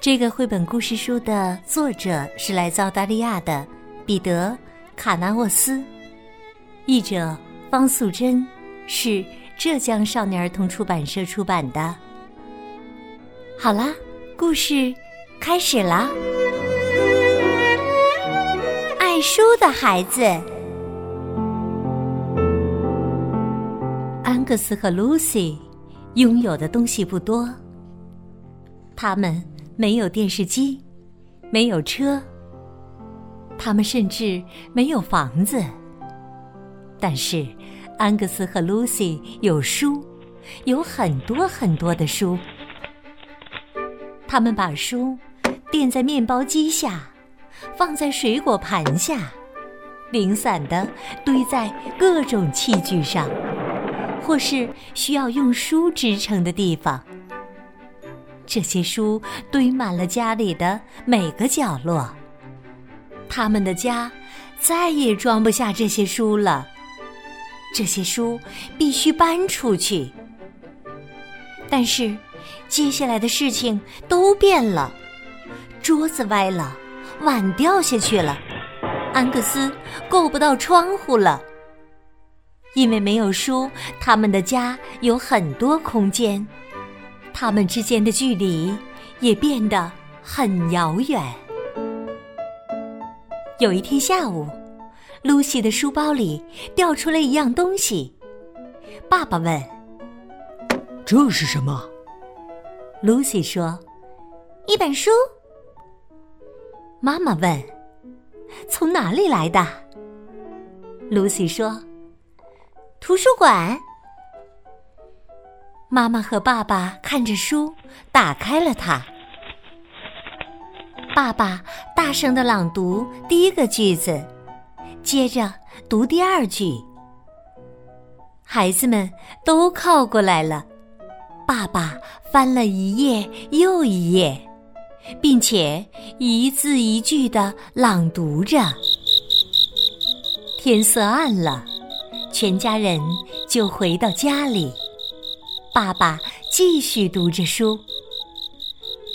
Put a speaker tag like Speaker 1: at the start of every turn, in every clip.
Speaker 1: 这个绘本故事书的作者是来自澳大利亚的彼得·卡纳沃斯，译者。方素珍是浙江少年儿童出版社出版的。好啦，故事开始啦！爱书的孩子，安格斯和露西拥有的东西不多。他们没有电视机，没有车，他们甚至没有房子。但是，安格斯和露西有书，有很多很多的书。他们把书垫在面包机下，放在水果盘下，零散的堆在各种器具上，或是需要用书支撑的地方。这些书堆满了家里的每个角落。他们的家再也装不下这些书了。这些书必须搬出去，但是接下来的事情都变了：桌子歪了，碗掉下去了，安格斯够不到窗户了。因为没有书，他们的家有很多空间，他们之间的距离也变得很遥远。有一天下午。露西的书包里掉出来一样东西，爸爸问：“
Speaker 2: 这是什么？”
Speaker 1: 露西说：“一本书。”妈妈问：“从哪里来的？”露西说：“图书馆。”妈妈和爸爸看着书，打开了它。爸爸大声的朗读第一个句子。接着读第二句，孩子们都靠过来了。爸爸翻了一页又一页，并且一字一句的朗读着。天色暗了，全家人就回到家里。爸爸继续读着书，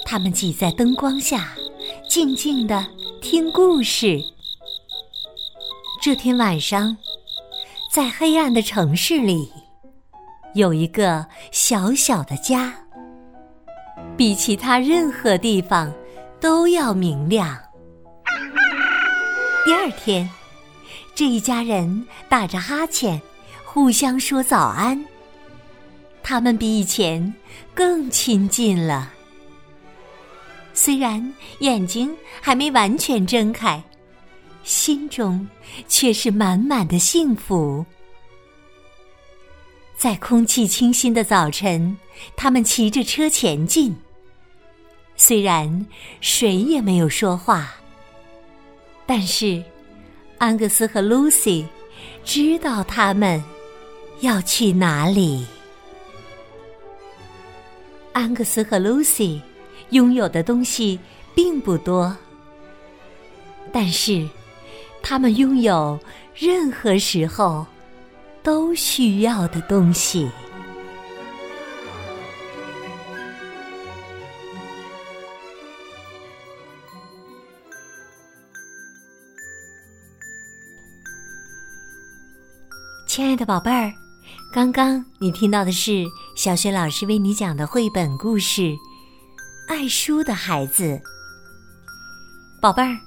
Speaker 1: 他们挤在灯光下，静静的听故事。这天晚上，在黑暗的城市里，有一个小小的家，比其他任何地方都要明亮。第二天，这一家人打着哈欠，互相说早安。他们比以前更亲近了，虽然眼睛还没完全睁开。心中却是满满的幸福。在空气清新的早晨，他们骑着车前进。虽然谁也没有说话，但是安格斯和露西知道他们要去哪里。安格斯和露西拥有的东西并不多，但是。他们拥有任何时候都需要的东西。亲爱的宝贝儿，刚刚你听到的是小学老师为你讲的绘本故事《爱书的孩子》。宝贝儿，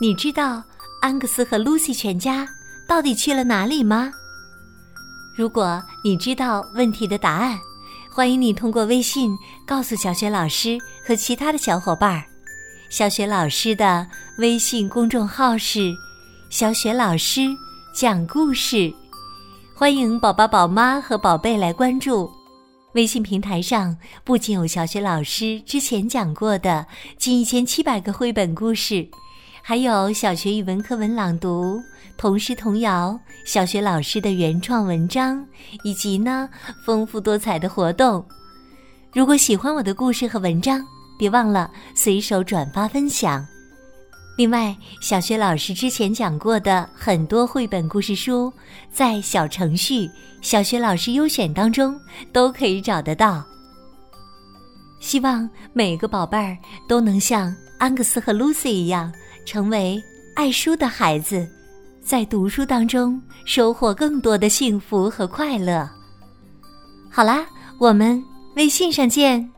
Speaker 1: 你知道？安格斯和露西全家到底去了哪里吗？如果你知道问题的答案，欢迎你通过微信告诉小雪老师和其他的小伙伴儿。小雪老师的微信公众号是“小雪老师讲故事”，欢迎宝宝、宝妈和宝贝来关注。微信平台上不仅有小学老师之前讲过的近一千七百个绘本故事。还有小学语文课文朗读、童诗童谣、小学老师的原创文章，以及呢丰富多彩的活动。如果喜欢我的故事和文章，别忘了随手转发分享。另外，小学老师之前讲过的很多绘本故事书，在小程序“小学老师优选”当中都可以找得到。希望每个宝贝儿都能像安格斯和露西一样，成为爱书的孩子，在读书当中收获更多的幸福和快乐。好啦，我们微信上见。